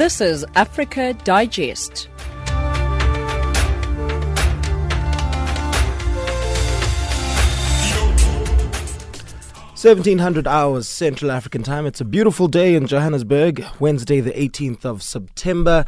This is Africa Digest. Seventeen hundred hours Central African time. It's a beautiful day in Johannesburg. Wednesday, the eighteenth of September.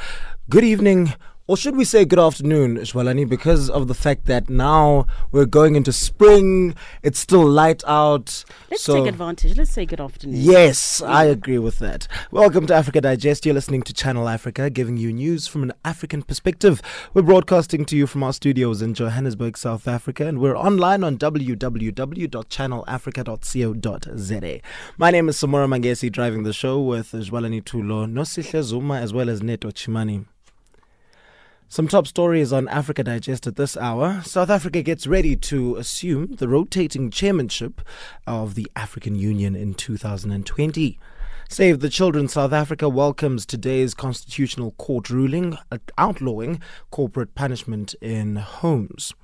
Good evening or should we say good afternoon, Shwalani, because of the fact that now we're going into spring, it's still light out. Let's so take advantage. Let's say good afternoon. Yes, yeah. I agree with that. Welcome to Africa Digest. You're listening to Channel Africa, giving you news from an African perspective. We're broadcasting to you from our studios in Johannesburg, South Africa, and we're online on www.channelafrica.co.za. My name is Samora Mangesi, driving the show with Jwalani Tulo, Nosihle Zuma, as well as Neto Chimani. Some top stories on Africa Digest at this hour. South Africa gets ready to assume the rotating chairmanship of the African Union in 2020. Save the Children South Africa welcomes today's Constitutional Court ruling uh, outlawing corporate punishment in homes.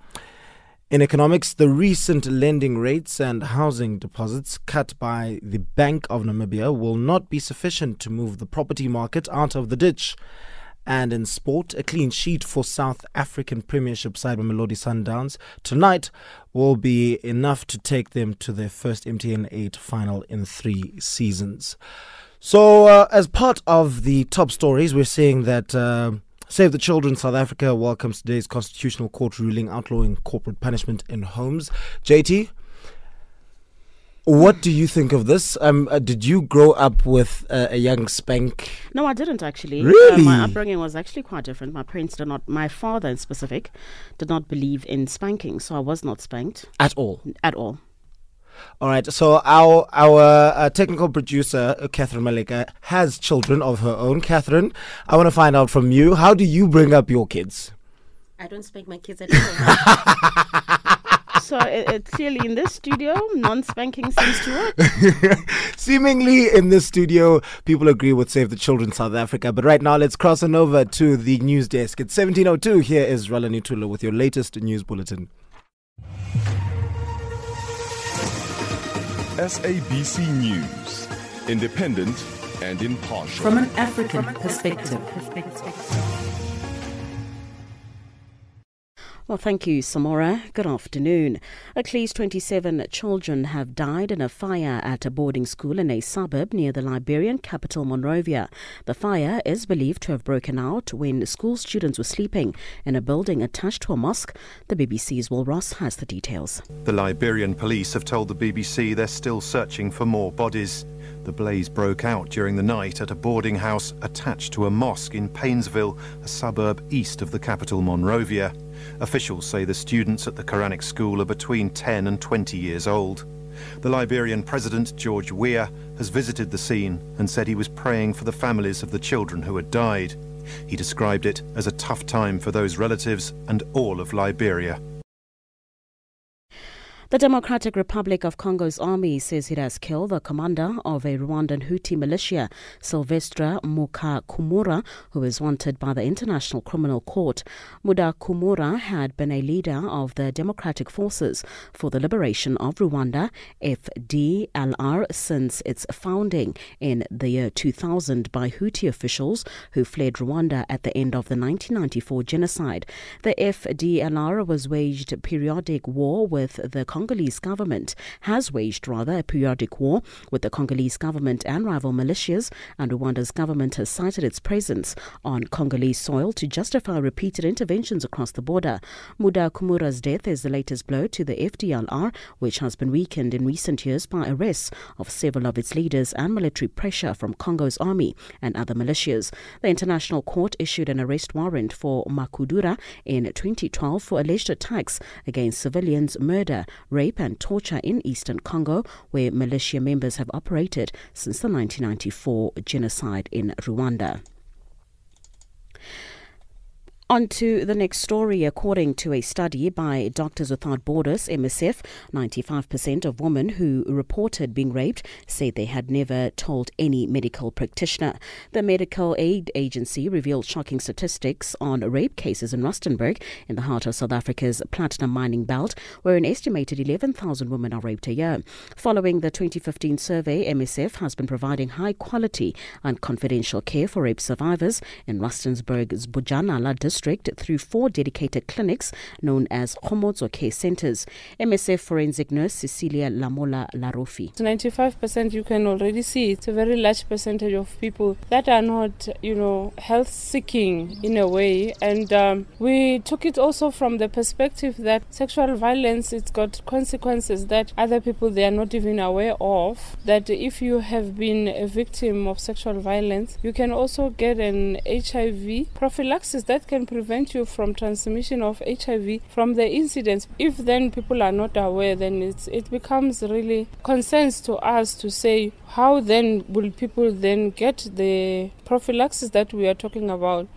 In economics, the recent lending rates and housing deposits cut by the Bank of Namibia will not be sufficient to move the property market out of the ditch. And in sport, a clean sheet for South African Premiership side Mamelodi Sundowns tonight will be enough to take them to their first MTN 8 final in three seasons. So, uh, as part of the top stories, we're seeing that. Uh, Save the Children South Africa welcomes today's Constitutional Court ruling outlawing corporate punishment in homes. JT, what do you think of this? Um, uh, did you grow up with uh, a young spank? No, I didn't actually. Really? Uh, my upbringing was actually quite different. My parents did not, my father in specific, did not believe in spanking, so I was not spanked. At all? At all. All right. So our our uh, technical producer uh, Catherine Malika has children of her own. Catherine, I want to find out from you. How do you bring up your kids? I don't spank my kids at all. so it, it, clearly in this studio, non-spanking seems to work. Seemingly in this studio, people agree with Save the Children South Africa. But right now, let's cross on over to the news desk. It's 1702. Here is Rala Nutula with your latest news bulletin. SABC News, independent and impartial. From an African perspective. Well, thank you, Samora. Good afternoon. At least 27 children have died in a fire at a boarding school in a suburb near the Liberian capital, Monrovia. The fire is believed to have broken out when school students were sleeping in a building attached to a mosque. The BBC's Will Ross has the details. The Liberian police have told the BBC they're still searching for more bodies. The blaze broke out during the night at a boarding house attached to a mosque in Paynesville, a suburb east of the capital, Monrovia. Officials say the students at the Quranic school are between 10 and 20 years old. The Liberian president, George Weah, has visited the scene and said he was praying for the families of the children who had died. He described it as a tough time for those relatives and all of Liberia. The Democratic Republic of Congo's army says it has killed the commander of a Rwandan Hutu militia, Sylvestre Mudacumura, who is wanted by the International Criminal Court. Mudakumura had been a leader of the Democratic Forces for the Liberation of Rwanda, FDLR, since its founding in the year 2000 by Hutu officials who fled Rwanda at the end of the 1994 genocide. The FDLR was waged periodic war with the Congolese government has waged rather a periodic war with the Congolese government and rival militias, and Rwanda's government has cited its presence on Congolese soil to justify repeated interventions across the border. Mudacumura's death is the latest blow to the FDLR, which has been weakened in recent years by arrests of several of its leaders and military pressure from Congo's army and other militias. The International Court issued an arrest warrant for Makudura in 2012 for alleged attacks against civilians, murder, rape and torture in eastern Congo, where militia members have operated since the 1994 genocide in Rwanda. On to the next story. According to a study by Doctors Without Borders, MSF, 95% of women who reported being raped said they had never told any medical practitioner. The Medical Aid Agency revealed shocking statistics on rape cases in Rustenburg, in the heart of South Africa's platinum mining belt, where an estimated 11,000 women are raped a year. Following the 2015 survey, MSF has been providing high quality and confidential care for rape survivors in Rustenburg's Bojanala district district through four dedicated clinics known as Kgomotso Care Centers. MSF forensic nurse Cecilia Lamola Larofi. 95% you can already see it's a very large percentage of people that are not, you know, health seeking in a way. And um, we took it also from the perspective that sexual violence, it's got consequences that other people they are not even aware of. That if you have been a victim of sexual violence, you can also get an HIV prophylaxis that can prevent you from transmission of HIV from the incidents. If then people are not aware, then it's, it becomes really concerns to us to say how then will people then get the prophylaxis that we are talking about.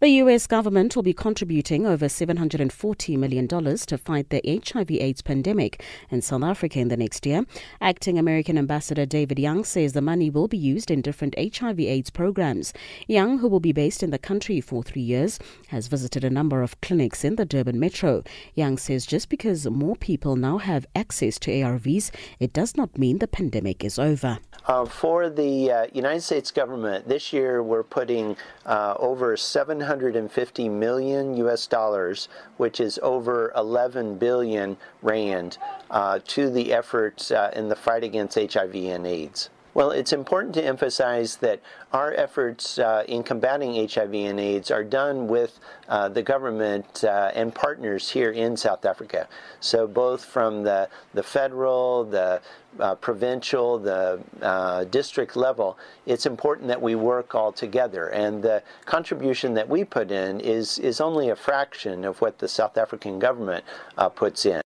The U.S. government will be contributing over $740 million to fight the HIV AIDS pandemic in South Africa in the next year. Acting American Ambassador David Young says the money will be used in different HIV AIDS programs. Young, who will be based in the country for three years, has visited a number of clinics in the Durban metro. Young says just because more people now have access to ARVs, it does not mean the pandemic is over. Uh, for the uh, United States government, this year we're putting uh, over 750 million US dollars, which is over 11 billion rand, uh, to the efforts uh, in the fight against HIV and AIDS. Well, it's important to emphasize that our efforts uh, in combating HIV and AIDS are done with uh, the government uh, and partners here in South Africa. So, both from the, the federal, the uh, provincial, the uh, district level, it's important that we work all together. And the contribution that we put in is, is only a fraction of what the South African government uh, puts in.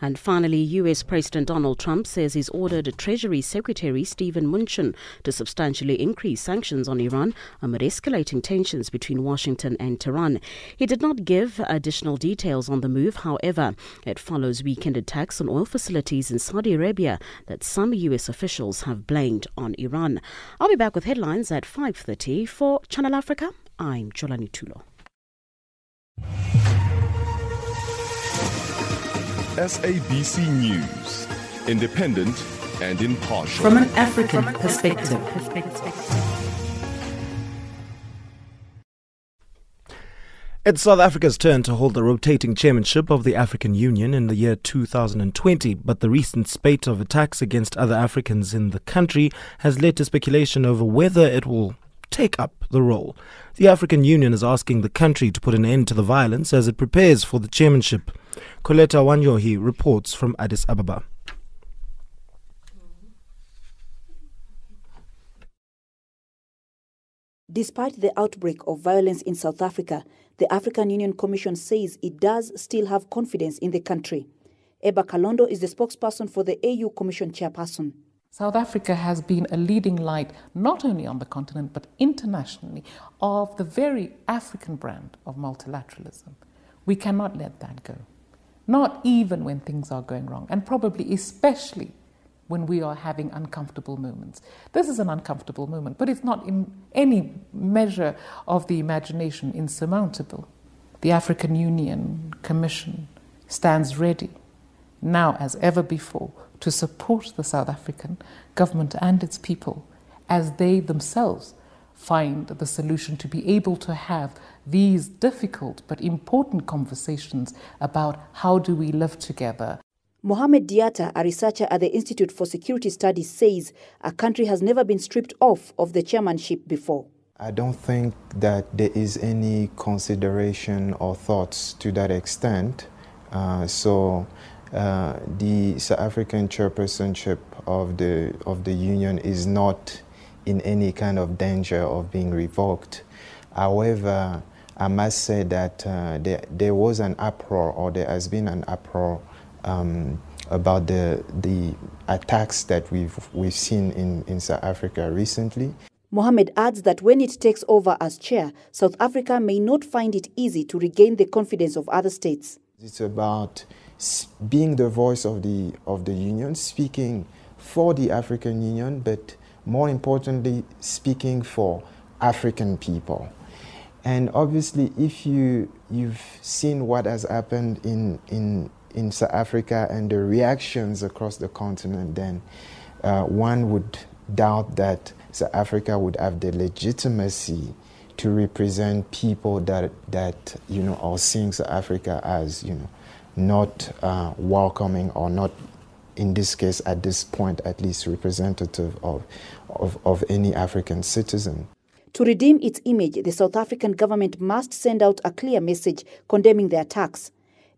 And finally, US President Donald Trump says he's ordered Treasury Secretary Steven Mnuchin to substantially increase sanctions on Iran amid escalating tensions between Washington and Tehran. He did not give additional details on the move, however, it follows weekend attacks on oil facilities in Saudi Arabia that some US officials have blamed on Iran. I'll be back with headlines at 5:30 for Channel Africa. I'm Jolani Tulo. SABC News, independent and impartial. From an African perspective. It's South Africa's turn to hold the rotating chairmanship of the African Union in the year 2020, but the recent spate of attacks against other Africans in the country has led to speculation over whether it will take up the role. The African Union is asking the country to put an end to the violence as it prepares for the chairmanship. Coletta Wanjohi reports from Addis Ababa. Despite the outbreak of violence in South Africa, the African Union Commission says it does still have confidence in the country. Ebba Kalondo is the spokesperson for the AU Commission chairperson. South Africa has been a leading light, not only on the continent, but internationally, of the very African brand of multilateralism. We cannot let that go. Not even when things are going wrong, and probably especially when we are having uncomfortable moments. This is an uncomfortable moment, but it's not in any measure of the imagination insurmountable. The African Union Commission stands ready, now as ever before, to support the South African government and its people as they themselves find the solution to be able to have these difficult but important conversations about how do we live together. Mohamed Diatta, a researcher at the Institute for Security Studies, says a country has never been stripped off of the chairmanship before. I don't think that there is any consideration or thoughts to that extent. Uh, so uh, the South African chairpersonship of the of the union is not in any kind of danger of being revoked. However, I must say that uh, there, there was an uproar, or there has been an uproar um, about the the attacks that we've we've seen in, in South Africa recently. Mohamed adds that when it takes over as chair, South Africa may not find it easy to regain the confidence of other states. It's about being the voice of the of the union, speaking for the African Union, but more importantly, speaking for African people. And obviously, if you you've seen what has happened in in in South Africa and the reactions across the continent, then uh, one would doubt that South Africa would have the legitimacy to represent people that that you know are seeing South Africa as you know not uh, welcoming or not in this case at this point at least representative of, of, of any African citizen. To redeem its image, the South African government must send out a clear message condemning the attacks.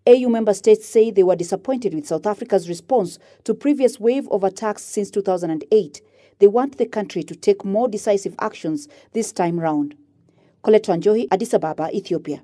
AU member states say they were disappointed with South Africa's response to previous wave of attacks since 2008. They want the country to take more decisive actions this time round. Colette Wanjohi, Addis Ababa, Ethiopia.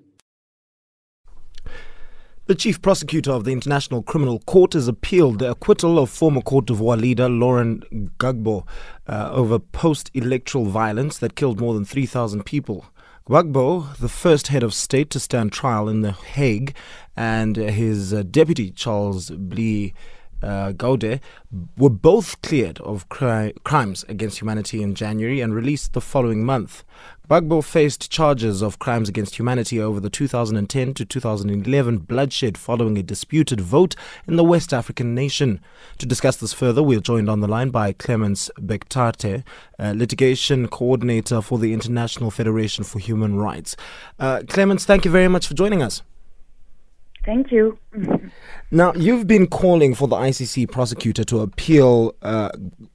The chief prosecutor of the International Criminal Court has appealed the acquittal of former Cote d'Ivoire leader Laurent Gbagbo uh, over post electoral violence that killed more than 3,000 people. Gbagbo, the first head of state to stand trial in The Hague, and his uh, deputy Charles Blé uh, Goudé were both cleared of cri- crimes against humanity in January and released the following month. Gbagbo faced charges of crimes against humanity over the 2010 to 2011 bloodshed following a disputed vote in the West African nation. To discuss this further, we are joined on the line by Clémence Bectarte, uh, litigation coordinator for the International Federation for Human Rights. Uh, Clemens, thank you very much for joining us. Thank you. Now, you've been calling for the ICC prosecutor to appeal uh,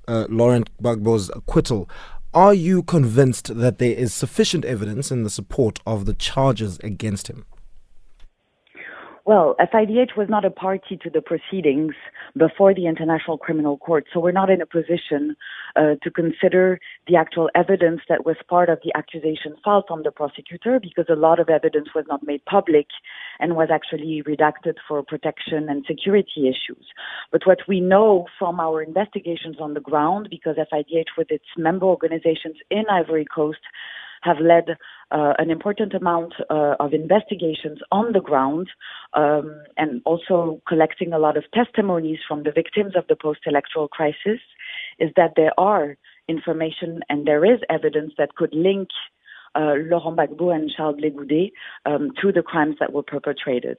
uh, Laurent Gbagbo's acquittal. Are you convinced that there is sufficient evidence in the support of the charges against him? Well, FIDH was not a party to the proceedings before the International Criminal Court, so we're not in a position uh, to consider the actual evidence that was part of the accusation filed from the prosecutor because a lot of evidence was not made public and was actually redacted for protection and security issues. But what we know from our investigations on the ground, because FIDH with its member organizations in Ivory Coast have led uh, an important amount uh, of investigations on the ground um, and also collecting a lot of testimonies from the victims of the post electoral crisis is that there are information and there is evidence that could link uh, Laurent Gbagbo and Charles Blé Goudé um, to the crimes that were perpetrated.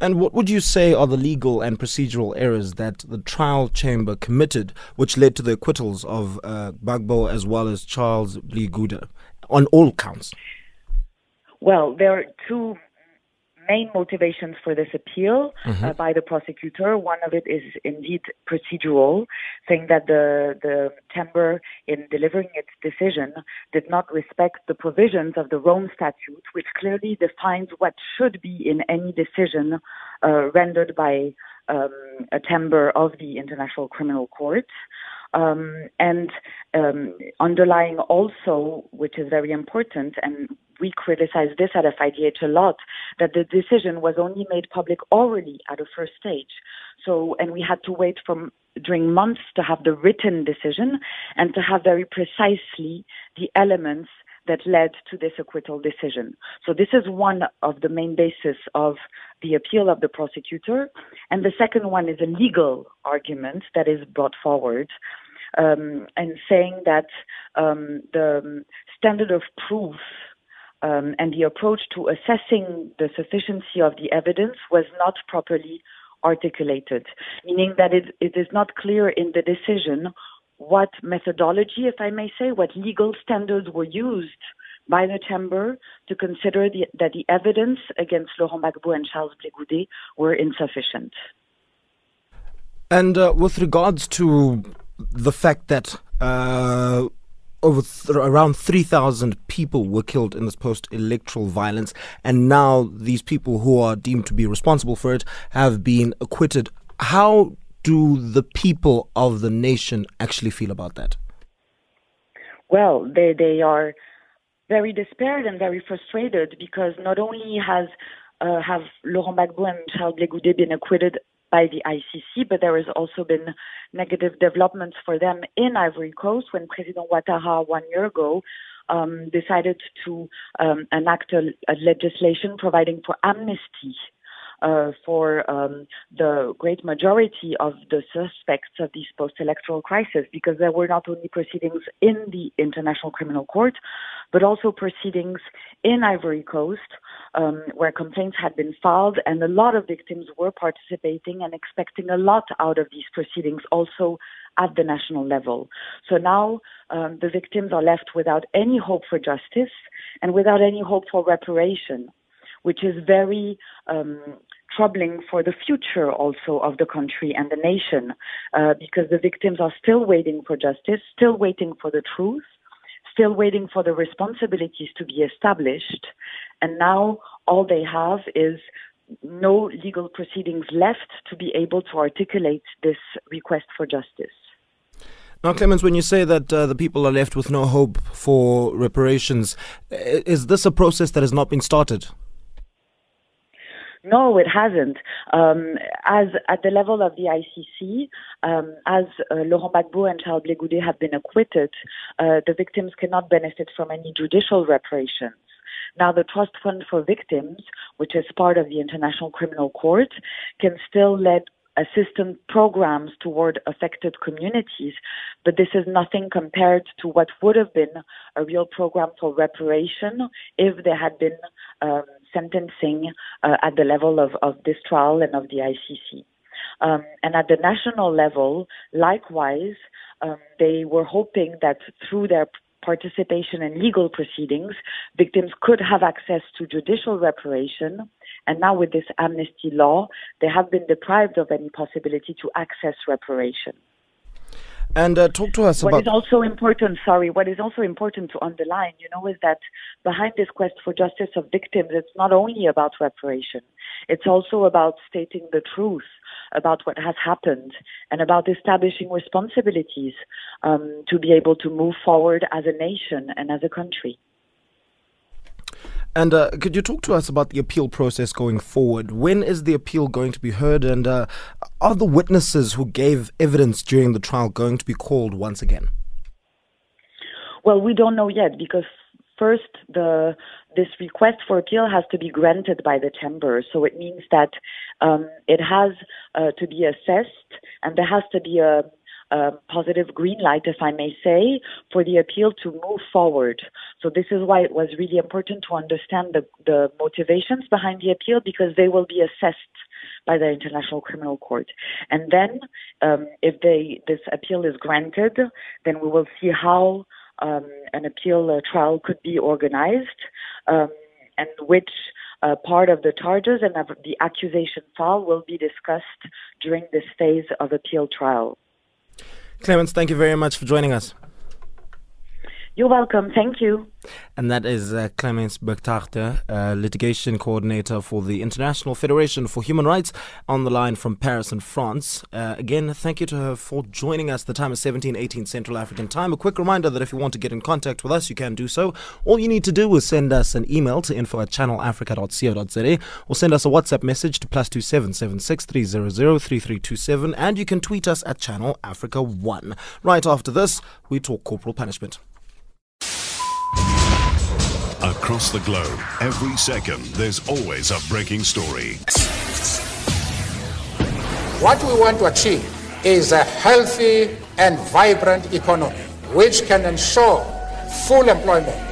And what would you say are the legal and procedural errors that the trial chamber committed, which led to the acquittals of uh, Gbagbo as well as Charles Blé Goudé? on all counts? Well, there are two main motivations for this appeal mm-hmm. uh, by the prosecutor. One of it is indeed procedural, saying that the the chamber, in delivering its decision, did not respect the provisions of the Rome Statute, which clearly defines what should be in any decision uh, rendered by um, a chamber of the International Criminal Court. Um, and um, underlying also, which is very important, and we criticize this at FIDH a lot, that the decision was only made public orally at a first stage. So, and we had to wait from during months to have the written decision and to have very precisely the elements that led to this acquittal decision. So this is one of the main basis of the appeal of the prosecutor. And the second one is a legal argument that is brought forward um, and saying that um, the standard of proof um, and the approach to assessing the sufficiency of the evidence was not properly articulated, meaning that it, it is not clear in the decision what methodology, if I may say, what legal standards were used by the chamber to consider the, that the evidence against Laurent Gbagbo and Charles Blé Goudé were insufficient. And uh, with regards to the fact that uh, over th- around 3,000 people were killed in this post electoral violence, and now these people who are deemed to be responsible for it have been acquitted. How do the people of the nation actually feel about that? Well, they, they are very despaired and very frustrated because not only has uh, have Laurent Gbagbo and Charles Blé Goudé been acquitted by the ICC, but there has also been negative developments for them in Ivory Coast when President Ouattara one year ago um, decided to um, enact a, a legislation providing for amnesty uh, for um, the great majority of the suspects of this post-electoral crisis because there were not only proceedings in the International Criminal Court, but also proceedings in Ivory Coast um, where complaints had been filed and a lot of victims were participating and expecting a lot out of these proceedings also at the national level. So now um, the victims are left without any hope for justice and without any hope for reparation which is very um, troubling for the future also of the country and the nation, uh, because the victims are still waiting for justice, still waiting for the truth, still waiting for the responsibilities to be established, and now all they have is no legal proceedings left to be able to articulate this request for justice. Now, Clémence, when you say that uh, the people are left with no hope for reparations, is this a process that has not been started? No, it hasn't. Um, as at the level of the ICC, um, as uh, Laurent Gbagbo and Charles Blé Goudé have been acquitted, uh, the victims cannot benefit from any judicial reparations. Now, the Trust Fund for Victims, which is part of the International Criminal Court, can still let assistance programs toward affected communities, but this is nothing compared to what would have been a real program for reparation if there had been um, sentencing uh, at the level of, of this trial and of the ICC. Um, and at the national level, likewise, um, they were hoping that through their participation in legal proceedings, victims could have access to judicial reparation. And now, with this amnesty law, they have been deprived of any possibility to access reparation. And uh, talk to us what about. What is also important, sorry, what is also important to underline, you know, is that behind this quest for justice of victims, it's not only about reparation. It's also about stating the truth about what has happened and about establishing responsibilities um, to be able to move forward as a nation and as a country. And uh, could you talk to us about the appeal process going forward? When is the appeal going to be heard? And uh, are the witnesses who gave evidence during the trial going to be called once again? Well, we don't know yet because first the this request for appeal has to be granted by the chamber. So it means that um, it has uh, to be assessed and there has to be a positive green light, if I may say, for the appeal to move forward. So this is why it was really important to understand the, the motivations behind the appeal because they will be assessed by the International Criminal Court. And then, um, if they this appeal is granted, then we will see how um, an appeal uh, trial could be organized um, and which uh, part of the charges and of the accusation file will be discussed during this phase of appeal trial. Clémence, thank you very much for joining us. You're welcome. Thank you. And that is uh, Clémence uh, litigation coordinator for the International Federation for Human Rights, on the line from Paris in France. Uh, again, thank you to her for joining us. The time is 17:18 Central African Time. A quick reminder that if you want to get in contact with us, you can do so. All you need to do is send us an email to info at channelafrica.co.za or send us a WhatsApp message to plus two seven seven six three zero zero three three two seven, and you can tweet us at Channel Africa One. Right after this, we talk corporal punishment. Across the globe, every second, there's always a breaking story. What we want to achieve is a healthy and vibrant economy which can ensure full employment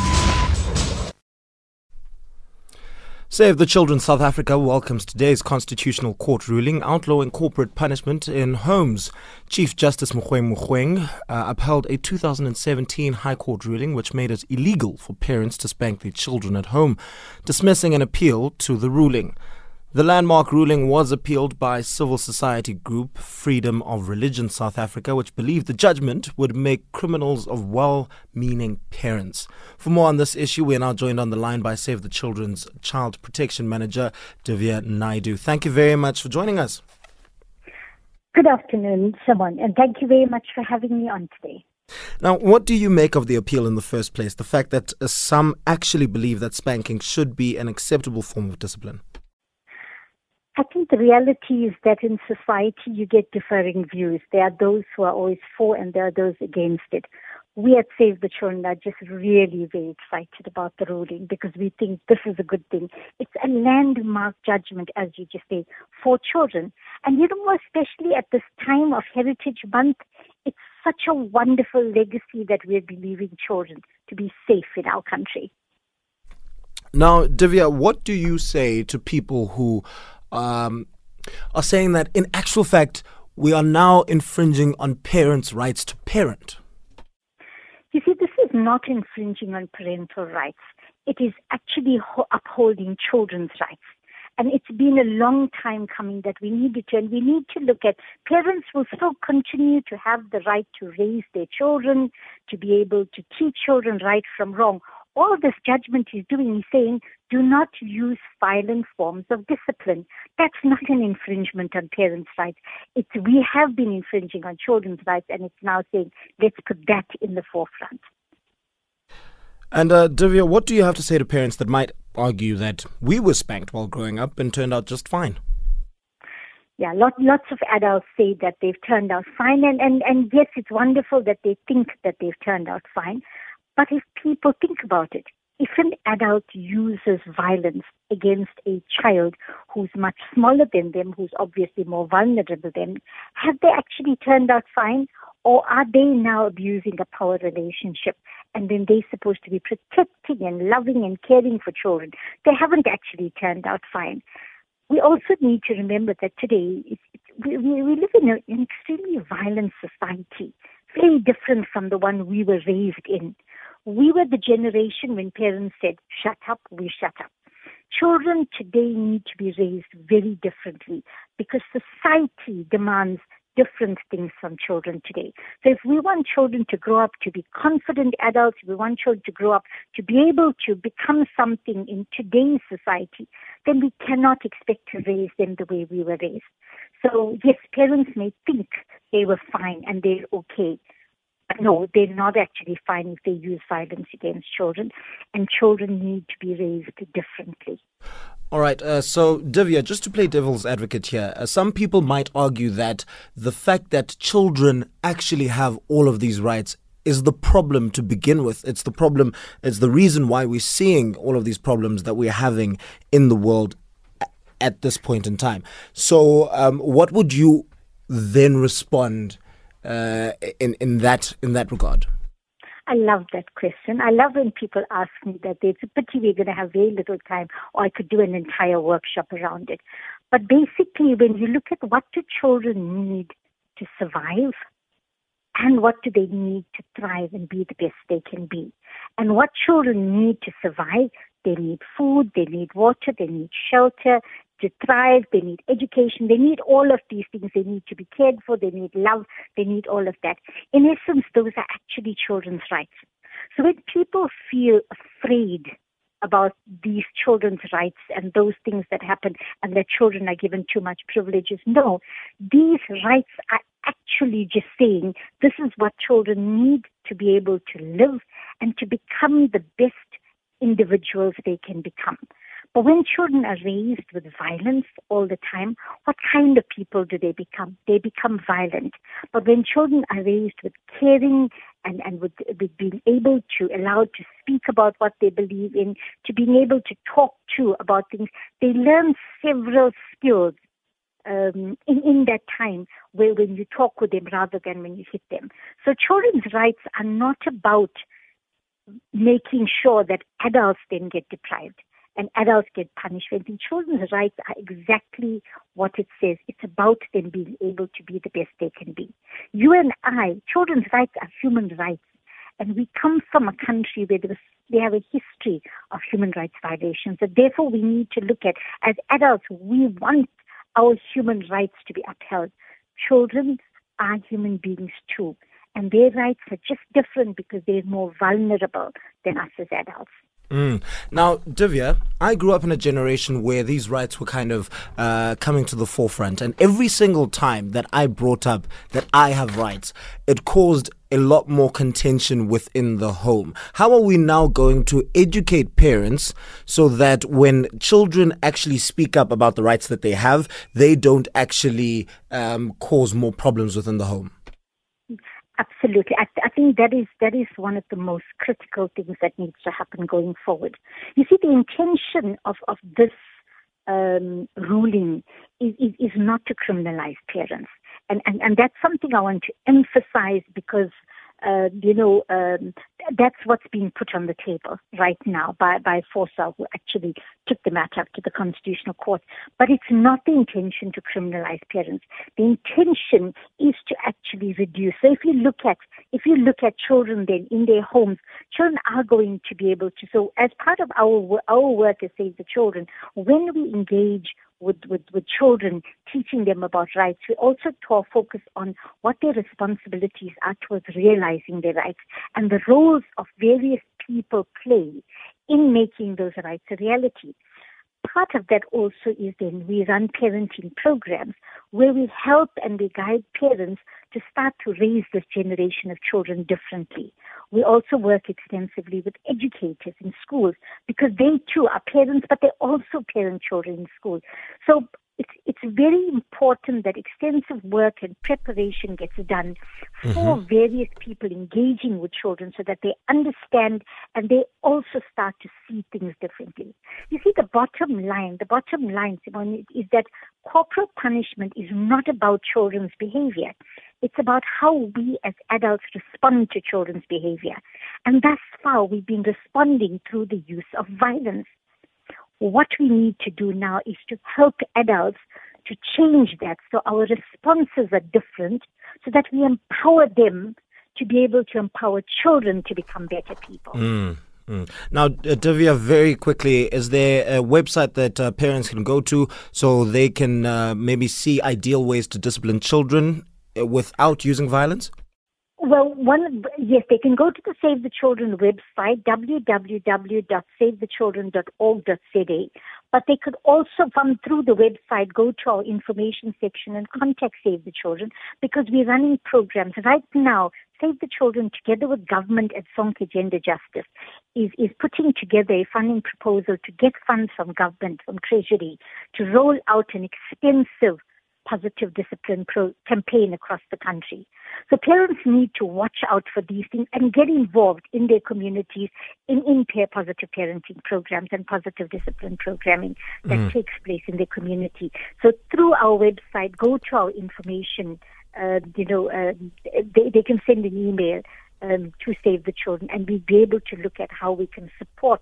Save the Children South Africa welcomes today's Constitutional Court ruling outlawing corporate punishment in homes. Chief Justice Mogoeng Mogoeng uh, upheld a 2017 High Court ruling which made it illegal for parents to spank their children at home, dismissing an appeal to the ruling. The landmark ruling was appealed by civil society group Freedom of Religion South Africa, which believed the judgment would make criminals of well meaning parents. For more on this issue, we are now joined on the line by Save the Children's Child Protection Manager, Divya Naidu. Thank you very much for joining us. Good afternoon, Simon, and thank you very much for having me on today. Now, what do you make of the appeal in the first place? The fact that some actually believe that spanking should be an acceptable form of discipline? I think the reality is that in society you get differing views. There are those who are always for and there are those against it. We at Save the Children are just really very excited about the ruling because we think this is a good thing. It's a landmark judgment, as you just say, for children. And you know, especially at this time of Heritage Month, it's such a wonderful legacy that we're leaving children to be safe in our country. Now, Divya, what do you say to people who um, are saying that in actual fact, we are now infringing on parents' rights to parent. You see, this is not infringing on parental rights. It is actually ho- upholding children's rights. And it's been a long time coming that we need to, and we need to look at parents will still continue to have the right to raise their children, to be able to teach children right from wrong all this judgment is doing is saying, do not use violent forms of discipline. That's not an infringement on parents' rights. It's, we have been infringing on children's rights, and it's now saying, let's put that in the forefront. And uh, Divya, what do you have to say to parents that might argue that we were spanked while growing up and turned out just fine? Yeah, lot, lots of adults say that they've turned out fine, and, and, and yes, it's wonderful that they think that they've turned out fine. But if people think about it, if an adult uses violence against a child who's much smaller than them, who's obviously more vulnerable than, have they actually turned out fine? Or are they now abusing a power relationship and then they're supposed to be protecting and loving and caring for children? They haven't actually turned out fine. We also need to remember that today it's, it's, we, we live in an extremely violent society, very different from the one we were raised in. We were the generation when parents said, shut up, we shut up. Children today need to be raised very differently because society demands different things from children today. So if we want children to grow up to be confident adults, we want children to grow up to be able to become something in today's society, then we cannot expect to raise them the way we were raised. So yes, parents may think they were fine and they're okay, no, they're not actually fine if they use violence against children, and children need to be raised differently. All right. Uh, so, Divya, just to play devil's advocate here, uh, some people might argue that the fact that children actually have all of these rights is the problem to begin with. It's the problem, it's the reason why we're seeing all of these problems that we're having in the world at this point in time. So, um, what would you then respond uh, in in that in that regard? I love that question. I love when people ask me that. It's a pity we're going to have very little time, or I could do an entire workshop around it. But basically, when you look at what do children need to survive, and what do they need to thrive and be the best they can be, and what children need to survive, they need food, they need water, they need shelter, to thrive, they need education, they need all of these things. They need to be cared for, they need love, they need all of that. In essence, those are actually children's rights. So when people feel afraid about these children's rights and those things that happen and that children are given too much privileges, no, these rights are actually just saying this is what children need to be able to live and to become the best individuals they can become. But when children are raised with violence all the time, what kind of people do they become? They become violent. But when children are raised with caring and, and with, with being able to allowed to speak about what they believe in, to being able to talk to about things, they learn several skills um, in, in that time where when you talk with them rather than when you hit them. So children's rights are not about making sure that adults then get deprived and adults get punished. And children's rights are exactly what it says. It's about them being able to be the best they can be. You and I, children's rights are human rights. And we come from a country where there was, they have a history of human rights violations. And therefore, we need to look at, as adults, we want our human rights to be upheld. Children are human beings too. And their rights are just different because they're more vulnerable than us as adults. Mm. Now, Divya, I grew up in a generation where these rights were kind of uh, coming to the forefront. And every single time that I brought up that I have rights, it caused a lot more contention within the home. How are we now going to educate parents so that when children actually speak up about the rights that they have, they don't actually um, cause more problems within the home? Absolutely. I, I, think that is that is one of the most critical things that needs to happen going forward. You see, the intention of, of this um, ruling is, is, is not to criminalize parents. And, and, and that's something I want to emphasize because uh, you know, um, that's what's being put on the table right now by, by Forsa, who actually took the matter up to the Constitutional Court. But it's not the intention to criminalize parents. The intention is to actually reduce. So if you look at if you look at children then in their homes, children are going to be able to. So as part of our our work as Save the Children, when we engage with, with, with children, teaching them about rights. We also talk, focus on what their responsibilities are towards realizing their rights and the roles of various people play in making those rights a reality. Part of that also is then we run parenting programs where we help and we guide parents to start to raise this generation of children differently. We also work extensively with educators in schools because they too are parents, but they also parent children in school. So it's it's very important that extensive work and preparation gets done for mm-hmm. various people engaging with children so that they understand and they also start to see things differently. You see, the bottom line, the bottom line, Simone, is that corporal punishment is not about children's behavior. It's about how we as adults respond to children's behavior. And thus far, we've been responding through the use of violence. What we need to do now is to help adults to change that so our responses are different so that we empower them to be able to empower children to become better people. Mm. Mm. Now, uh, Divya, very quickly, is there a website that uh, parents can go to so they can uh, maybe see ideal ways to discipline children uh, without using violence? Well, one yes, they can go to the Save the Children website www.savethechildren.org.za. But they could also, from through the website, go to our information section and contact Save the Children because we're running programs right now. Save the Children, together with government at Sonke Gender Justice, is is putting together a funding proposal to get funds from government, from Treasury, to roll out an extensive positive discipline pro- campaign across the country. So parents need to watch out for these things and get involved in their communities in, in peer positive parenting programs and positive discipline programming that mm. takes place in their community. So through our website, go to our information. Uh, you know, uh, they, they can send an email um, to Save the Children, and we'll be able to look at how we can support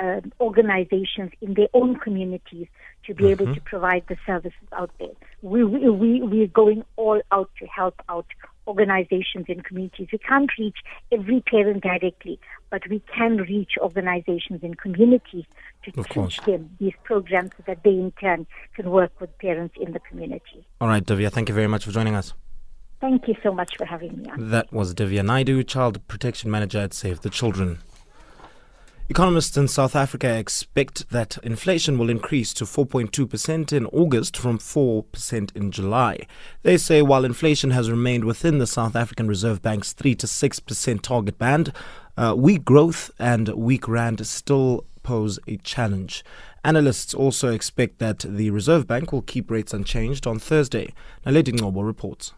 uh, organizations in their own communities to be mm-hmm. able to provide the services out there. We, we, we, we're going all out to help out organizations in communities. We can't reach every parent directly, but we can reach organizations in communities to of teach course. them these programs so that they in turn can work with parents in the community. All right, Divya, thank you very much for joining us. Thank you so much for having me on. That was Divya Naidu, Child Protection Manager at Save the Children. Economists in South Africa expect that inflation will increase to 4.2% in August from 4% in July. They say while inflation has remained within the South African Reserve Bank's 3 to 6% target band, uh, weak growth and weak rand still pose a challenge. Analysts also expect that the Reserve Bank will keep rates unchanged on Thursday. Naledi Ngobo reports.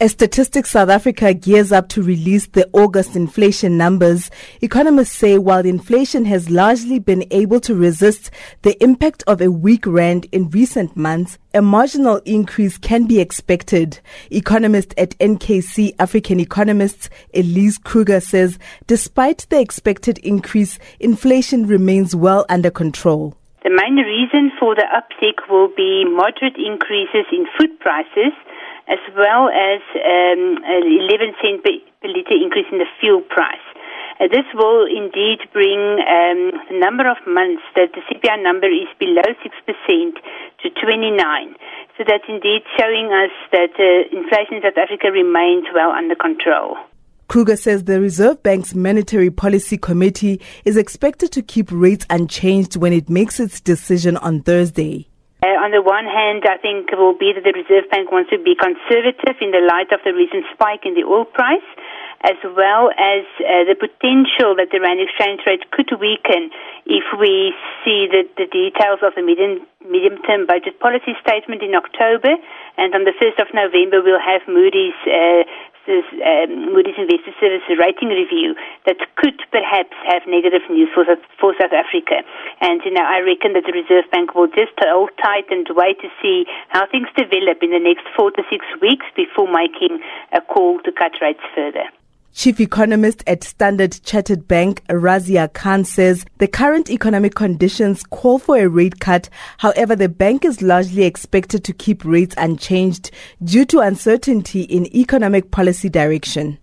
As Statistics South Africa gears up to release the August inflation numbers, economists say while inflation has largely been able to resist the impact of a weak rand in recent months, a marginal increase can be expected. Economist at NKC African Economists Elize Kruger says despite the expected increase, inflation remains well under control. The main reason for the uptick will be moderate increases in food prices as well as um, an 11 cent per, litre increase in the fuel price. Uh, this will indeed bring um, the number of months that the CPI number is below 6% to 29. So that's indeed showing us that uh, inflation in South Africa remains well under control. Kruger says the Reserve Bank's Monetary Policy Committee is expected to keep rates unchanged when it makes its decision on Thursday. Uh, on the one hand, I think it will be that the Reserve Bank wants to be conservative in the light of the recent spike in the oil price, as well as uh, the potential that the rand exchange rate could weaken if we see the, the details of the medium, medium-term budget policy statement in October. And on the 1st of November, we'll have Moody's uh, this um, Moody's Investor Service rating review that could perhaps have negative news for, for South Africa. And, you know, I reckon that the Reserve Bank will just hold tight and wait to see how things develop in the next four to six weeks before making a call to cut rates further. Chief economist at Standard Chartered Bank, Razia Khan says the current economic conditions call for a rate cut. However, the bank is largely expected to keep rates unchanged due to uncertainty in economic policy direction.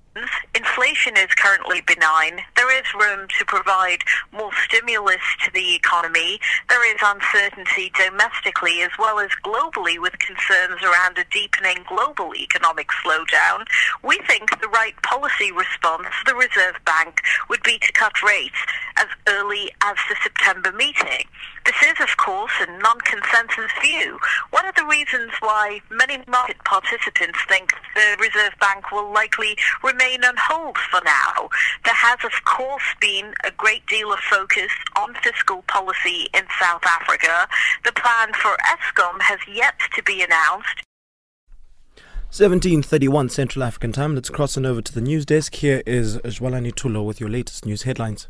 Inflation is currently benign. There is room to provide more stimulus to the economy. There is uncertainty domestically as well as globally with concerns around a deepening global economic slowdown. We think the right policy response of the Reserve Bank would be to cut rates as early as the September meeting. This is, of course, a non-consensus view. One of the reasons why many market participants think the Reserve Bank will likely remain on hold for now. There has, of course, been a great deal of focus on fiscal policy in South Africa. The plan for Eskom has yet to be announced. 1731 Central African Time. Let's cross on over to the news desk. Here is Jwalani Tulo with your latest news headlines.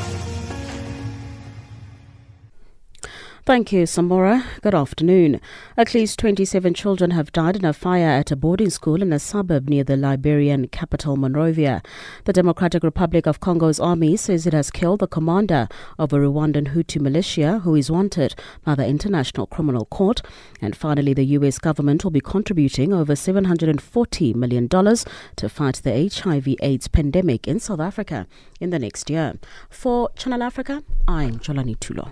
Thank you, Samora. Good afternoon. At least 27 children have died in a fire at a boarding school in a suburb near the Liberian capital, Monrovia. The Democratic Republic of Congo's army says it has killed the commander of a Rwandan Hutu militia who is wanted by the International Criminal Court. And finally, the U.S. government will be contributing over $740 million to fight the HIV-AIDS pandemic in South Africa in the next year. For Channel Africa, I'm Jolani Tulo.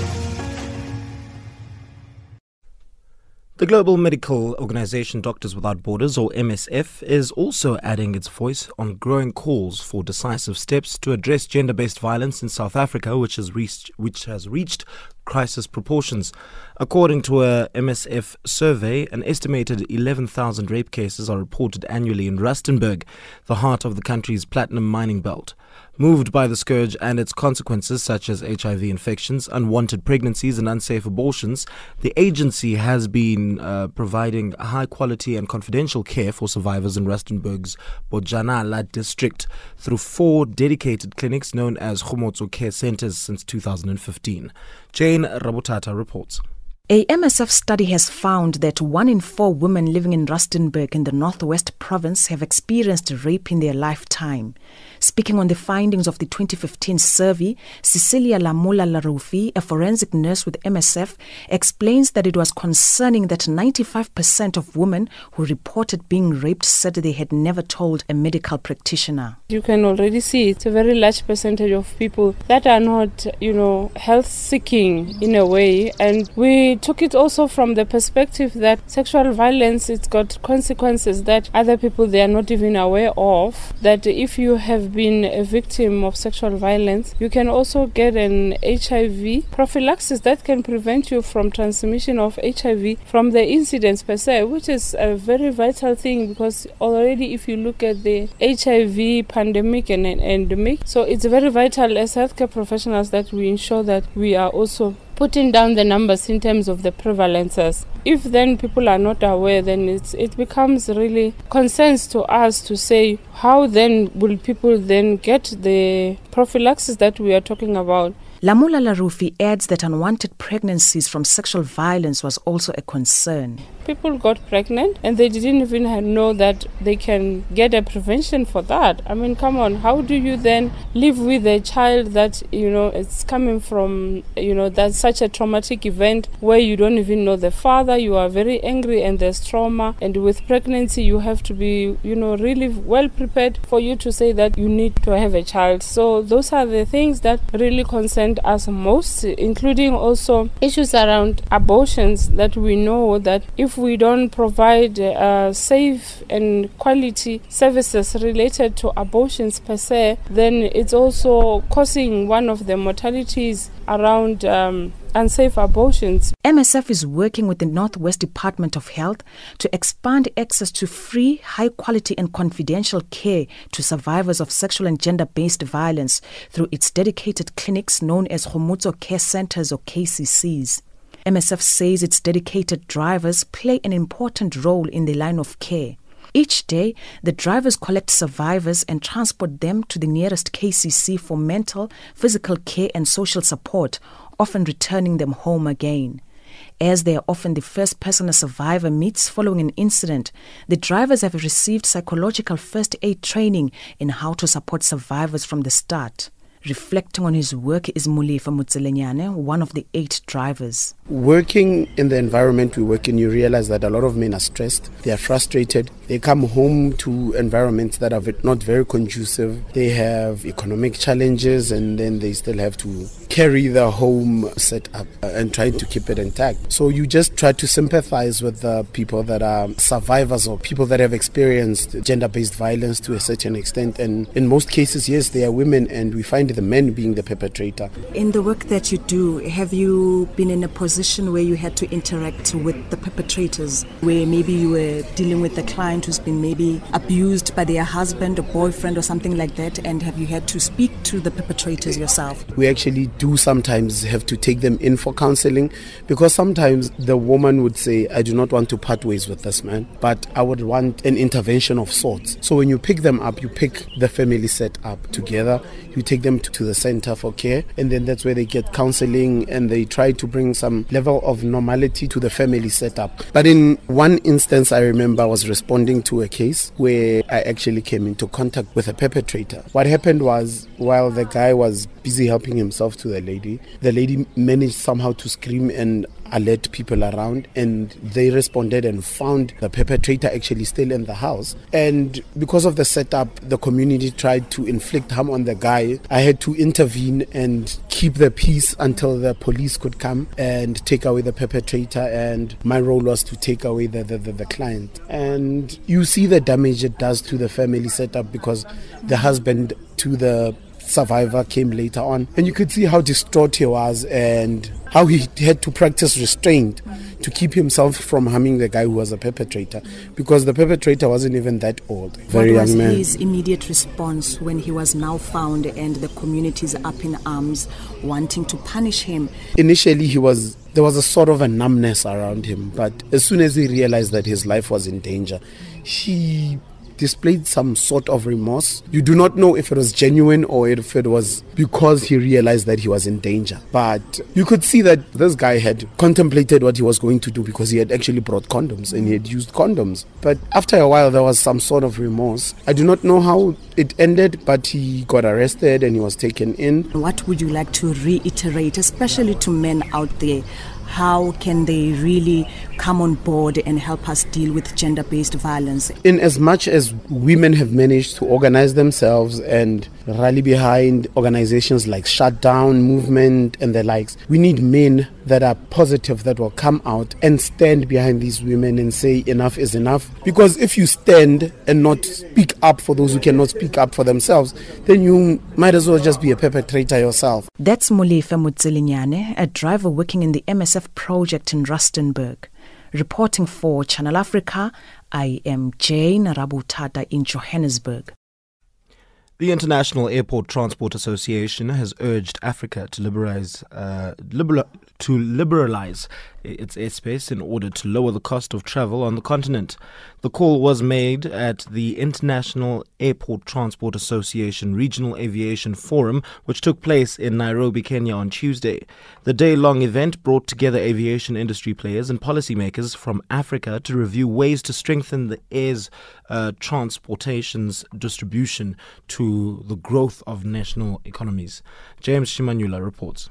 The global medical organization Doctors Without Borders, or MSF, is also adding its voice on growing calls for decisive steps to address gender based violence in South Africa, which has reached, which has reached crisis proportions. According to a MSF survey, an estimated 11,000 rape cases are reported annually in Rustenburg, the heart of the country's platinum mining belt. Moved by the scourge and its consequences, such as HIV infections, unwanted pregnancies, and unsafe abortions, the agency has been uh, providing high quality and confidential care for survivors in Rustenburg's Bojanala district through four dedicated clinics known as Kgomotso Care Centers since 2015. Jane Rabutata reports. A MSF study has found that one in four women living in Rustenburg in the Northwest Province have experienced rape in their lifetime. Speaking on the findings of the 2015 survey, Cecilia Lamula Larufi, a forensic nurse with MSF, explains that it was concerning that 95% of women who reported being raped said they had never told a medical practitioner. You can already see it's a very large percentage of people that are not, you know, health seeking in a way, and we we took it also from the perspective that sexual violence it's got consequences that other people they are not even aware of that if you have been a victim of sexual violence. You can also get an HIV prophylaxis that can prevent you from transmission of HIV from the incidents per se which is a very vital thing because already if you look at the HIV pandemic and an endemic so it's very vital as healthcare professionals that we ensure that we are also putting down the numbers in terms of the prevalences. If then people are not aware, then it's, it becomes really concerns to us to say how then will people then get the prophylaxis that we are talking about. Lamula Larufi adds that unwanted pregnancies from sexual violence was also a concern. People got pregnant and they didn't even know that they can get a prevention for that. I mean, come on, how do you then live with a child that, you know, it's coming from, you know, that's such a traumatic event where you don't even know the father, you are very angry and there's trauma. And with pregnancy, you have to be, you know, really well prepared for you to say that you need to have a child. So those are the things that really concern us most, including also issues around abortions that we know that if we don't provide uh, safe and quality services related to abortions per se, then it's also causing one of the mortalities around um, unsafe abortions. MSF is working with the Northwest Department of Health to expand access to free, high quality, and confidential care to survivors of sexual and gender based violence through its dedicated clinics known as Kgomotso Care Centers or KCCs. MSF says its dedicated drivers play an important role in the line of care. Each day, the drivers collect survivors and transport them to the nearest KCC for mental, physical care, and social support, often returning them home again. As they are often the first person a survivor meets following an incident, the drivers have received psychological first aid training in how to support survivors from the start. Reflecting on his work is Mulifa Mutselenyane, one of the eight drivers. Working in the environment we work in, you realize that a lot of men are stressed, they are frustrated, they come home to environments that are not very conducive, they have economic challenges, and then they still have to carry the home set up uh, and trying to keep it intact. So you just try to sympathize with the people that are survivors or people that have experienced gender based violence to a certain extent. And in most cases, yes, they are women, and we find the men being the perpetrator. In the work that you do, have you been in a position where you had to interact with the perpetrators, where maybe you were dealing with a client who's been maybe abused by their husband or boyfriend or something like that, and have you had to speak to the perpetrators yourself? We actually do sometimes have to take them in for counseling because sometimes the woman would say, I do not want to part ways with this man, but I would want an intervention of sorts. So when you pick them up, you pick the family set up together, you take them to, the center for care, and then that's where they get counseling and they try to bring some level of normality to the family setup. But in one instance, I remember I was responding to a case where I actually came into contact with a perpetrator. What happened was while the guy was busy helping himself to the lady, the lady managed somehow to scream and alert people around and they responded and found the perpetrator actually still in the house. And because of the setup the community tried to inflict harm on the guy. I had to intervene and keep the peace until the police could come and take away the perpetrator and my role was to take away the, the, the, the client. And you see the damage it does to the family setup because the husband to the survivor came later on. And you could see how distraught he was and how he had to practice restraint to keep himself from harming the guy who was a perpetrator because the perpetrator wasn't even that old. Very what was young man. his immediate response when he was now found and the community is up in arms wanting to punish him? Initially, he was there was a sort of a numbness around him, but as soon as he realized that his life was in danger, he displayed some sort of remorse. You do not know if it was genuine or if it was because he realized that he was in danger. But you could see that this guy had contemplated what he was going to do because he had actually brought condoms and he had used condoms. But after a while, there was some sort of remorse. I do not know how it ended, but he got arrested and he was taken in. What would you like to reiterate, especially to men out there? How can they really come on board and help us deal with gender based violence? In as much as women have managed to organize themselves and rally behind organizations like Shutdown Movement and the likes. We need men that are positive that will come out and stand behind these women and say enough is enough. Because if you stand and not speak up for those who cannot speak up for themselves, then you might as well just be a perpetrator yourself. That's Molefe Mutzilinyane, a driver working in the MSF project in Rustenburg. Reporting for Channel Africa, I am Jane Rabutata in Johannesburg. The International Airport Transport Association has urged Africa to liberalize, uh, to liberalize its airspace in order to lower the cost of travel on the continent. The call was made at the International Airport Transport Association Regional Aviation Forum, which took place in Nairobi, Kenya on Tuesday. The day long event brought together aviation industry players and policymakers from Africa to review ways to strengthen the air's uh, transportation's distribution to the growth of national economies. James Shimanyula reports.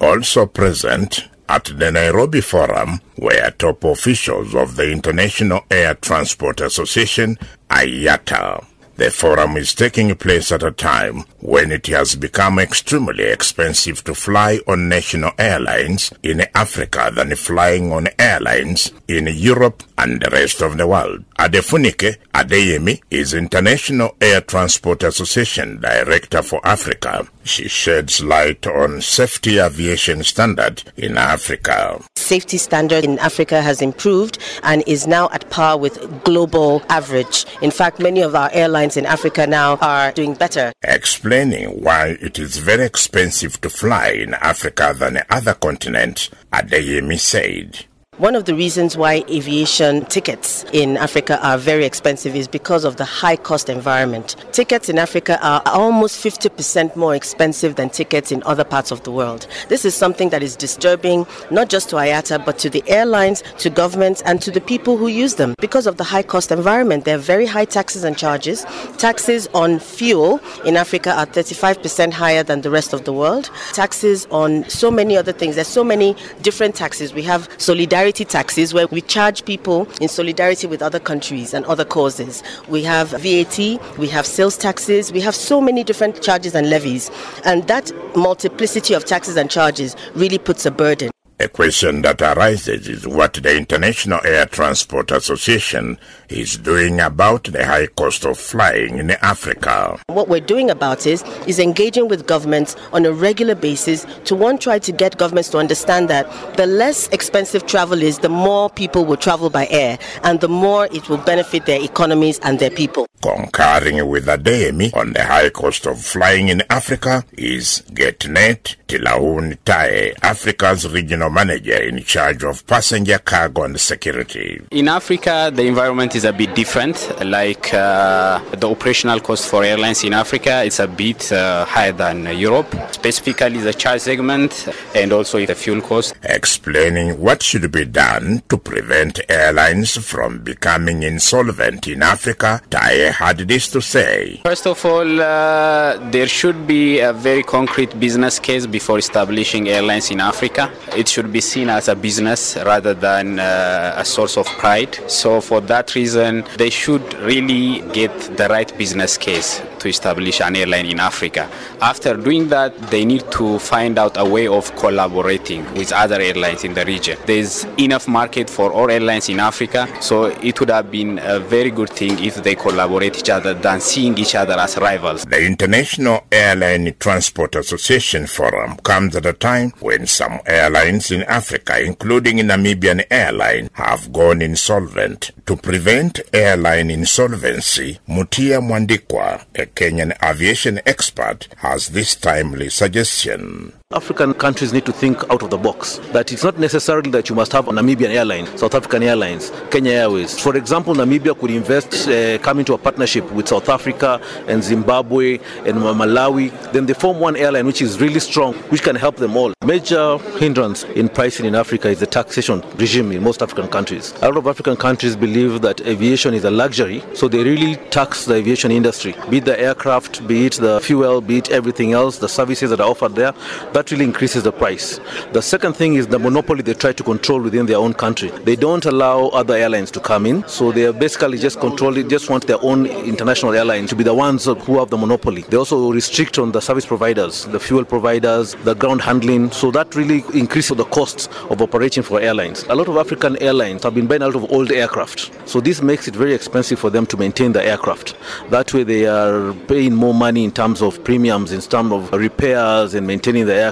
Also present at the Nairobi Forum were top officials of the International Air Transport Association, IATA. The forum is taking place at a time when it has become extremely expensive to fly on national airlines in Africa than flying on airlines in Europe and the rest of the world. Adefunke Adeyemi is International Air Transport Association Director for Africa. She sheds light on safety aviation standard in Africa. Safety standard in Africa has improved and is now at par with global average. In fact, many of our airlines in Africa now are doing better. Explaining why it is very expensive to fly in Africa than other continents, Adeyemi said. One of the reasons why aviation tickets in Africa are very expensive is because of the high cost environment. Tickets in Africa are almost 50% more expensive than tickets in other parts of the world. This is something that is disturbing not just to IATA but to the airlines, to governments, and to the people who use them. Because of the high cost environment, there are very high taxes and charges. Taxes on fuel in Africa are 35% higher than the rest of the world. Taxes on so many other things. There's so many different taxes. We have solidarity solidarity taxes where we charge people in solidarity with other countries and other causes. We have VAT, we have sales taxes, we have so many different charges and levies. And that multiplicity of taxes and charges really puts a burden. A question that arises is what the International Air Transport Association is doing about the high cost of flying in Africa. What we're doing about it is engaging with governments on a regular basis to one try to get governments to understand that the less expensive travel is, the more people will travel by air and the more it will benefit their economies and their people. Concurring with Adeyemi on the high cost of flying in Africa is GetNet Tilahun Tae, Africa's regional manager in charge of passenger cargo and security. In Africa, the environment is a bit different. Like uh, the operational cost for airlines in Africa, it's a bit uh, higher than Europe, specifically the charge segment and also the fuel cost. Explaining what should be done to prevent airlines from becoming insolvent in Africa, Tae had this to say. First of all, uh, there should be a very concrete business case before establishing airlines in Africa. It should be seen as a business rather than uh, a source of pride. So, for that reason, they should really get the right business case to establish an airline in Africa. After doing that, they need to find out a way of collaborating with other airlines in the region. There's enough market for all airlines in Africa, so it would have been a very good thing if they collaborate each other than seeing each other as rivals. The International Airline Transport Association Forum comes at a time when some airlines in Africa, including Namibian Airline, have gone insolvent. To prevent airline insolvency, Mutia Mwandikwa, a Kenyan aviation expert, has this timely suggestion. African countries need to think out of the box. That it's not necessarily that you must have a Namibian airline, South African Airlines, Kenya Airways. For example, Namibia could invest, uh, come into a partnership with South Africa and Zimbabwe and Malawi. Then they form one airline which is really strong, which can help them all. Major hindrance in pricing in Africa is the taxation regime in most African countries. A lot of African countries believe that aviation is a luxury, so they really tax the aviation industry, be it the aircraft, be it the fuel, be it everything else, the services that are offered there that really increases the price. The second thing is the monopoly they try to control within their own country. They don't allow other airlines to come in, so they are basically just controlling, just want their own international airlines to be the ones who have the monopoly. They also restrict on the service providers, the fuel providers, the ground handling, so that really increases the costs of operating for airlines. A lot of African airlines have been buying a lot of old aircraft, so this makes it very expensive for them to maintain the aircraft. That way, they are paying more money in terms of premiums, in terms of repairs and maintaining the aircraft.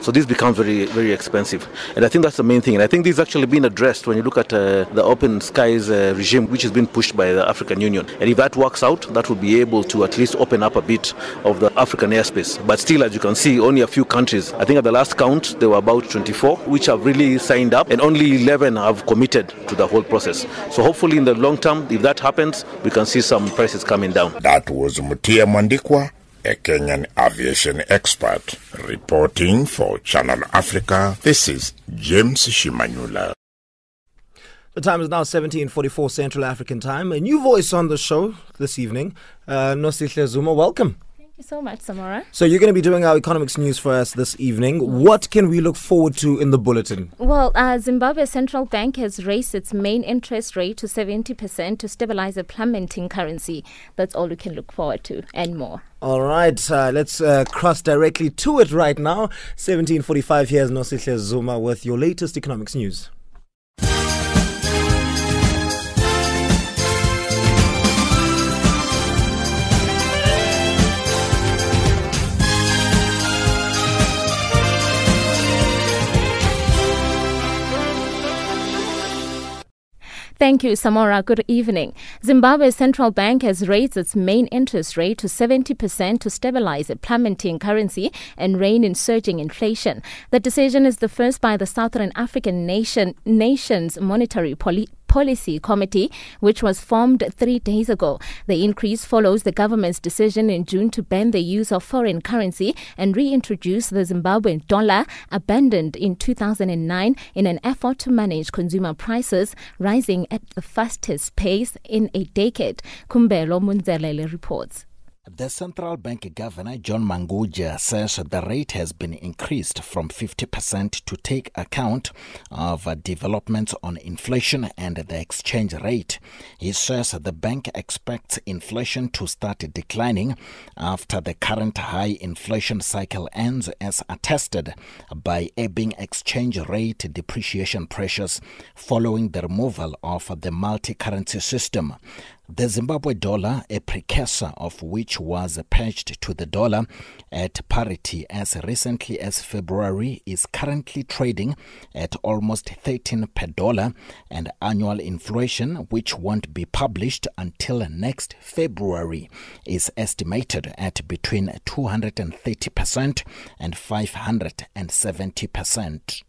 So this becomes very, very expensive. And I think that's the main thing. And I think this has actually been addressed when you look at uh, the open skies uh, regime, which has been pushed by the African Union. And if that works out, that will be able to at least open up a bit of the African airspace. But still, as you can see, only a few countries. I think at the last count, there were about 24 which have really signed up, and only 11 have committed to the whole process. So hopefully, in the long term, if that happens, we can see some prices coming down. That was Mutia Mwandikwa, a Kenyan aviation expert, reporting for Channel Africa. This is James Shimanyula. The time is now 17:44 Central African Time. A new voice on the show this evening, uh, Zuma. Welcome. You so much, Samora. So you're going to be doing our economics news for us this evening. What can we look forward to in the bulletin? Well, uh, Zimbabwe Central Bank has raised its main interest rate to 70% to stabilize a plummeting currency. That's all we can look forward to and more. All right, uh, let's uh, cross directly to it right now. 17:45 here's Nosihle Zuma with your latest economics news. Thank you, Samora. Good evening. Zimbabwe's central bank has raised its main interest rate to 70% to stabilize a plummeting currency and rein in surging inflation. The decision is the first by the Southern African nation nation's monetary policy Policy Committee, which was formed three days ago. The increase follows the government's decision in June to ban the use of foreign currency and reintroduce the Zimbabwean dollar, abandoned in 2009 in an effort to manage consumer prices rising at the fastest pace in a decade. Kumbelo Munzelele reports. The central bank governor, John Mangudya, says the rate has been increased from 50% to take account of developments on inflation and the exchange rate. He says the bank expects inflation to start declining after the current high inflation cycle ends, as attested by ebbing exchange rate depreciation pressures following the removal of the multi currency system. The Zimbabwe dollar, a precursor of which was pledged to the dollar at parity as recently as February, is currently trading at almost 13 per dollar, and annual inflation, which won't be published until next February, is estimated at between 230% and 570%.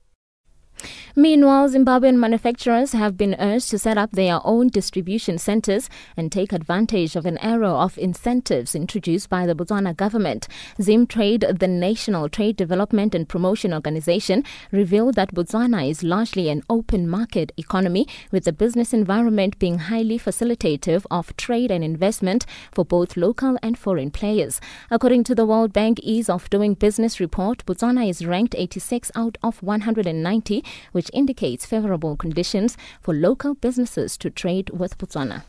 Meanwhile, Zimbabwean manufacturers have been urged to set up their own distribution centers and take advantage of an era of incentives introduced by the Botswana government. Zimtrade, the National Trade Development and Promotion Organization, revealed that Botswana is largely an open market economy, with the business environment being highly facilitative of trade and investment for both local and foreign players. According to the World Bank Ease of Doing Business report, Botswana is ranked 86 out of 190 which indicates favorable conditions for local businesses to trade with Botswana.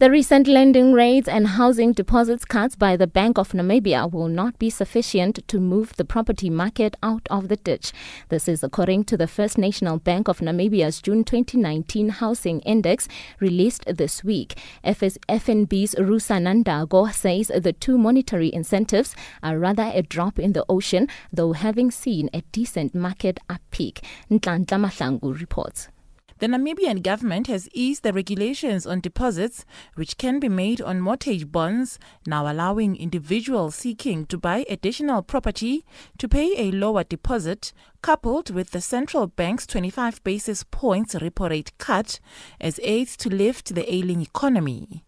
The recent lending rates and housing deposits cuts by the Bank of Namibia will not be sufficient to move the property market out of the ditch. This is according to the First National Bank of Namibia's June 2019 Housing Index released this week. FS- FNB's Rusa Nandago says the two monetary incentives are rather a drop in the ocean, though having seen a decent market uppeak. Nhlanhla Mahlangu reports. The Namibian government has eased the regulations on deposits, which can be made on mortgage bonds, now allowing individuals seeking to buy additional property to pay a lower deposit, coupled with the central bank's 25 basis points repo rate cut as aids to lift the ailing economy.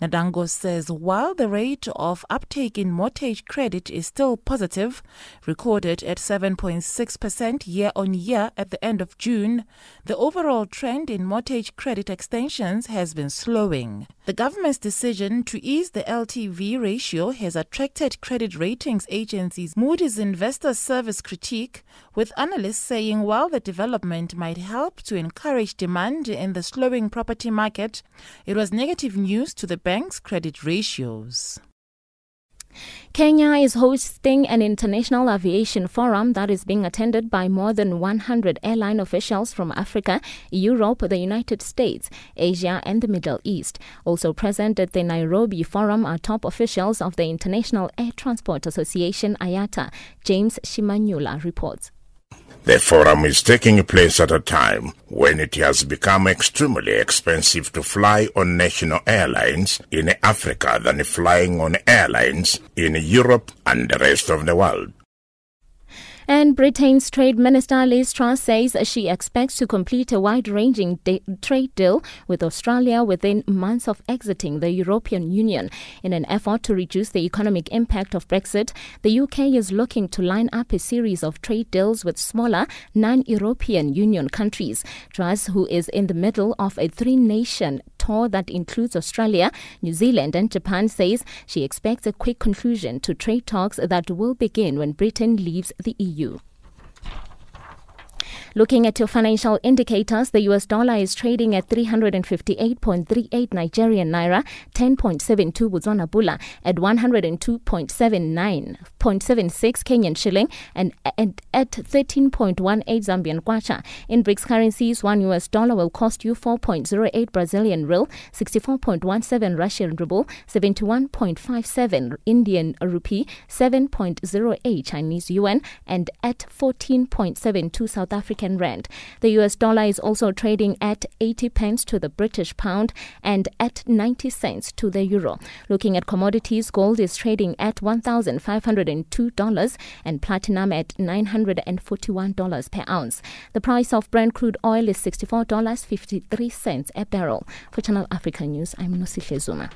Nadango says while the rate of uptake in mortgage credit is still positive, recorded at 7.6% year on year at the end of June, the overall trend in mortgage credit extensions has been slowing. The government's decision to ease the LTV ratio has attracted credit ratings agencies Moody's Investor Service critique, with analysts saying while the development might help to encourage demand in the slowing property market, it was negative news to the bank's credit ratios. Kenya is hosting an international aviation forum that is being attended by more than 100 airline officials from Africa, Europe, the United States, Asia, and the Middle East. Also present at the Nairobi forum are top officials of the International Air Transport Association, IATA. James Shimanyula reports. The forum is taking place at a time when it has become extremely expensive to fly on national airlines in Africa than flying on airlines in Europe and the rest of the world. And Britain's Trade Minister Liz Truss says she expects to complete a wide ranging de- trade deal with Australia within months of exiting the European Union. In an effort to reduce the economic impact of Brexit, the UK is looking to line up a series of trade deals with smaller non European Union countries. Truss, who is in the middle of a three nation tour that includes Australia, New Zealand, and Japan, says she expects a quick conclusion to trade talks that will begin when Britain leaves the EU. Looking at your financial indicators, the US dollar is trading at 358.38 Nigerian naira, 10.72 Botswana pula, at 102.79 0.76 Kenyan shilling, and, and at 13.18 Zambian kwacha. In BRICS currencies, one US dollar will cost you 4.08 Brazilian real, 64.17 Russian ruble, 71.57 Indian rupee, 7.08 Chinese yuan, and at 14.72 South African rand. The US dollar is also trading at 80 pence to the British pound and at 90 cents to the euro. Looking at commodities, gold is trading at $1,502 and platinum at $941 per ounce. The price of Brent crude oil is $64.53 a barrel. For Channel Africa News, I'm Nosihle Zuma.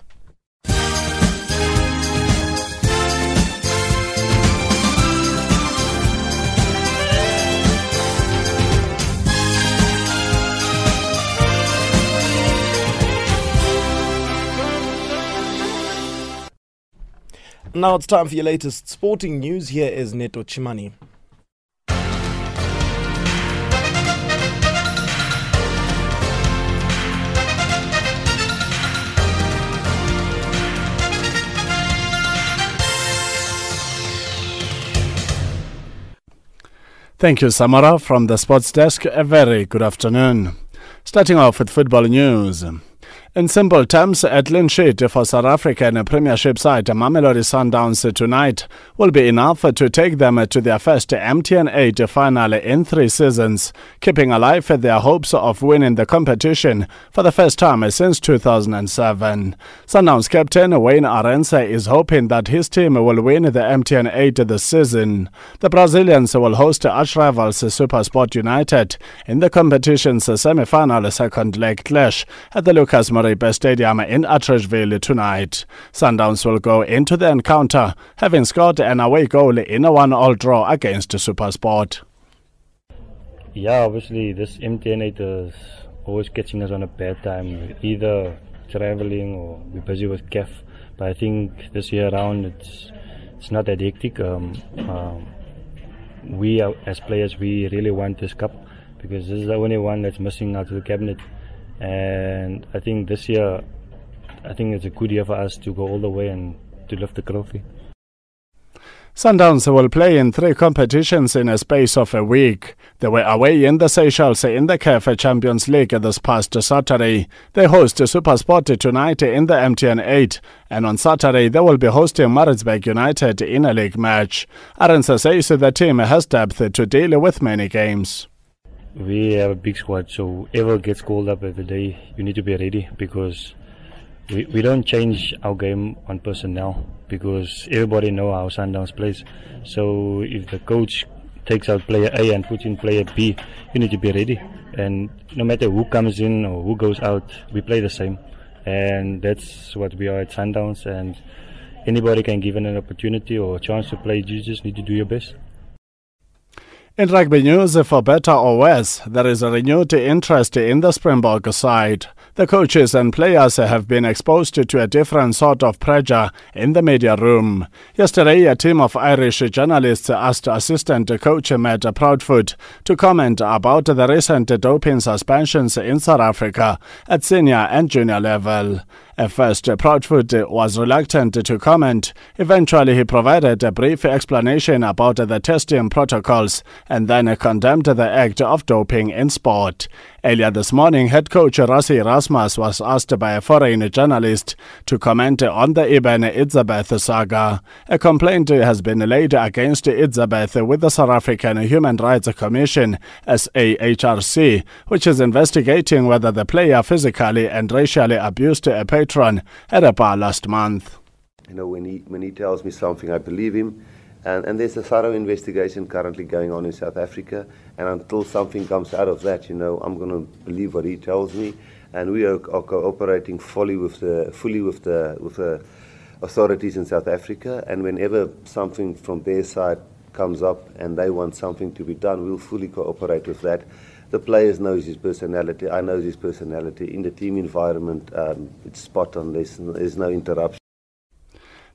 Now it's time for your latest sporting news. Here is Neto Chimani. Thank you, Samora, from the sports desk. A very good afternoon. Starting off with football news. In simple terms, a clean sheet for South Africa in a Premiership side, Mamelodi Sundowns tonight, will be enough to take them to their first MTN 8 final in three seasons, keeping alive their hopes of winning the competition for the first time since 2007. Sundowns captain Wayne Arendse is hoping that his team will win the MTN 8 this season. The Brazilians will host arch rivals SuperSport United in the competition's semi-final second leg clash at the Lucas Moripe Stadium in Atteridgeville tonight. Sundowns will go into the encounter having scored an away goal in a one-all draw against SuperSport. Yeah, obviously this MTN8 is always catching us on a bad time, either traveling or we're busy with CAF. But I think this year around it's it's not that hectic. Um, um, we are, as players we really want this cup because this is the only one that's missing out of the cabinet and I think this year, I think it's a good year for us to go all the way and to lift the trophy. Sundowns will play in three competitions in a space of a week. They were away in the Seychelles in the CAF Champions League this past Saturday. They host SuperSport tonight in the MTN 8, and on Saturday they will be hosting Maritzburg United in a league match. Arendse says the team has depth to deal with many games we have a big squad, so whoever gets called up every day, you need to be ready because we, we don't change our game on personnel because everybody know how Sundowns plays. So if the coach takes out player A and puts in player B, you need to be ready. And no matter who comes in or who goes out, we play the same. and that's what we are at Sundowns. And anybody can give an opportunity or a chance to play. You just need to do your best. In rugby news, for better or worse, there is a renewed interest in the Springbok side. The coaches and players have been exposed to a different sort of pressure in the media room. Yesterday, a team of Irish journalists asked assistant coach Matt Proudfoot to comment about the recent doping suspensions in South Africa at senior and junior level. At first, Proudfoot was reluctant to comment. Eventually, he provided a brief explanation about the testing protocols and then condemned the act of doping in sport. Earlier this morning, head coach Rassie Erasmus was asked by a foreign journalist to comment on the Eben Etzebeth saga. A complaint has been laid against Etzebeth with the South African Human Rights Commission, SAHRC, which is investigating whether the player physically and racially abused a patron at a bar last month. You know, when he, when he tells me something, I believe him. And, and there's a thorough investigation currently going on in South Africa. And until something comes out of that, you know, I'm going to believe what he tells me. And we are, are cooperating fully with the, fully with the, with the authorities in South Africa. And whenever something from their side comes up and they want something to be done, we'll fully cooperate with that. The players knows his personality. I know his personality. In the team environment, um, it's spot on. There's, there's no interruption.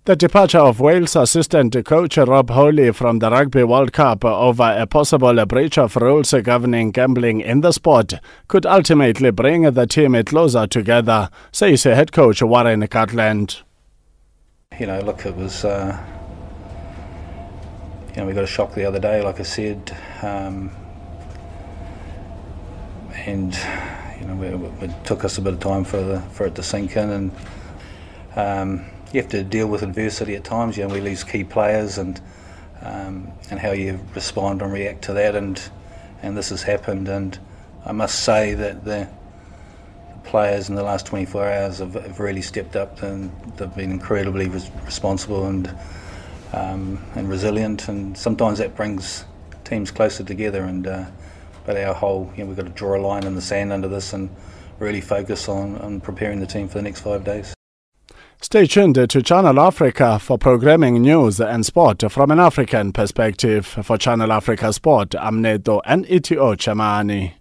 The departure of Wales assistant coach Rob Howley from the Rugby World Cup over a possible breach of rules governing gambling in the sport could ultimately bring the team closer together, says head coach Warren Gatland. You know, look, it was. Uh, you know, we got a shock the other day, like I said, um, and you know, it, it took us a bit of time for the, for it to sink in, and um, you have to deal with adversity at times. You know, we lose key players, and um, and how you respond and react to that, and and this has happened, and I must say that the, players in the last 24 hours have, have, really stepped up, and they've been incredibly res- responsible and um, and resilient, and sometimes that brings teams closer together, and. Uh, but our whole, you know, we've got to draw a line in the sand under this and really focus on, on preparing the team for the next five days. Stay tuned to Channel Africa for programming news and sport from an African perspective. For Channel Africa Sport, I'm Neto and ETO Chamani.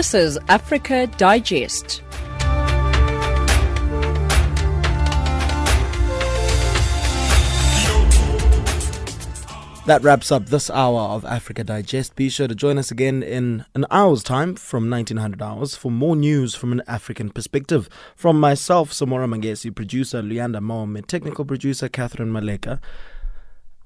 This is Africa Digest. That wraps up this hour of Africa Digest. Be sure to join us again in an hour's time from 1900 hours for more news from an African perspective. From myself, Samora Mangesi, producer Leander Mohamed, technical producer Catherine Maleka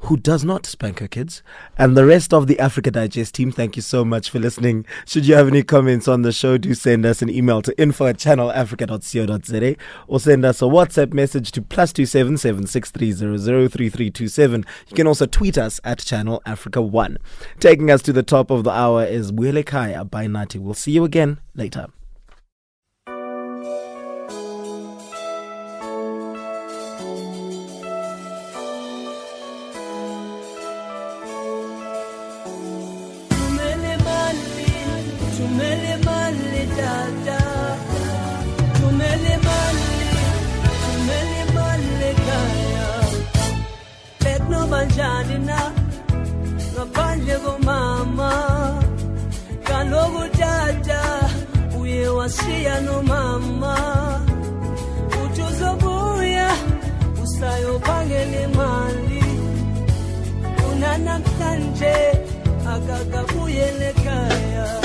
who does not spank her kids, and the rest of the Africa Digest team, thank you so much for listening. Should you have any comments on the show, do send us an email to info at channelafrica.co.za or send us a WhatsApp message to plus two seven seven six three zero zero three three two seven. You can also tweet us at Channel Africa One. Taking us to the top of the hour is Wile Kaya by Nati. We'll see you again later. Uye wasiya nomama uthi uzobuya usayophangela imali unanamhlanje akakabuyele ekhaya